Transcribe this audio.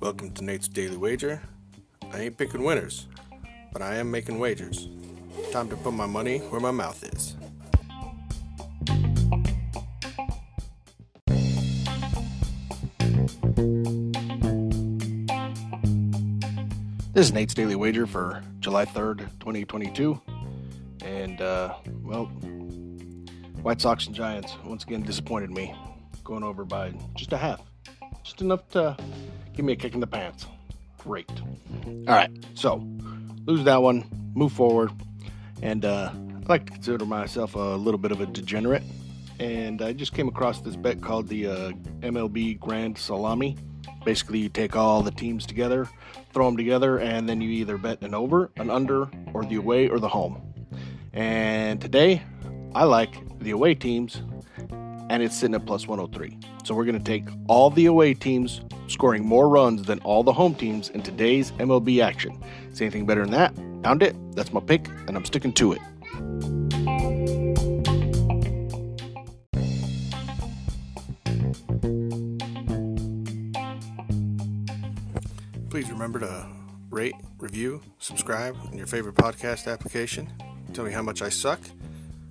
Welcome to Nate's Daily Wager. I ain't picking winners, but I am making wagers. Time to put my money where my mouth is. This is Nate's Daily Wager for July 3rd, 2022. And, uh, well, White Sox and Giants once again disappointed me, going over by just a half. Just enough to give me a kick in the pants. Great. All right, so lose that one, move forward, and uh, I like to consider myself a little bit of a degenerate. And I just came across this bet called the uh, MLB Grand Salami. Basically, you take all the teams together, throw them together, and then you either bet an over, an under, or the away or the home. And today, I like the away teams, and it's sitting at plus 103. So we're going to take all the away teams scoring more runs than all the home teams in today's MLB action. See anything better than that? Found it. That's my pick, and I'm sticking to it. Please remember to rate, review, subscribe in your favorite podcast application. Tell me how much I suck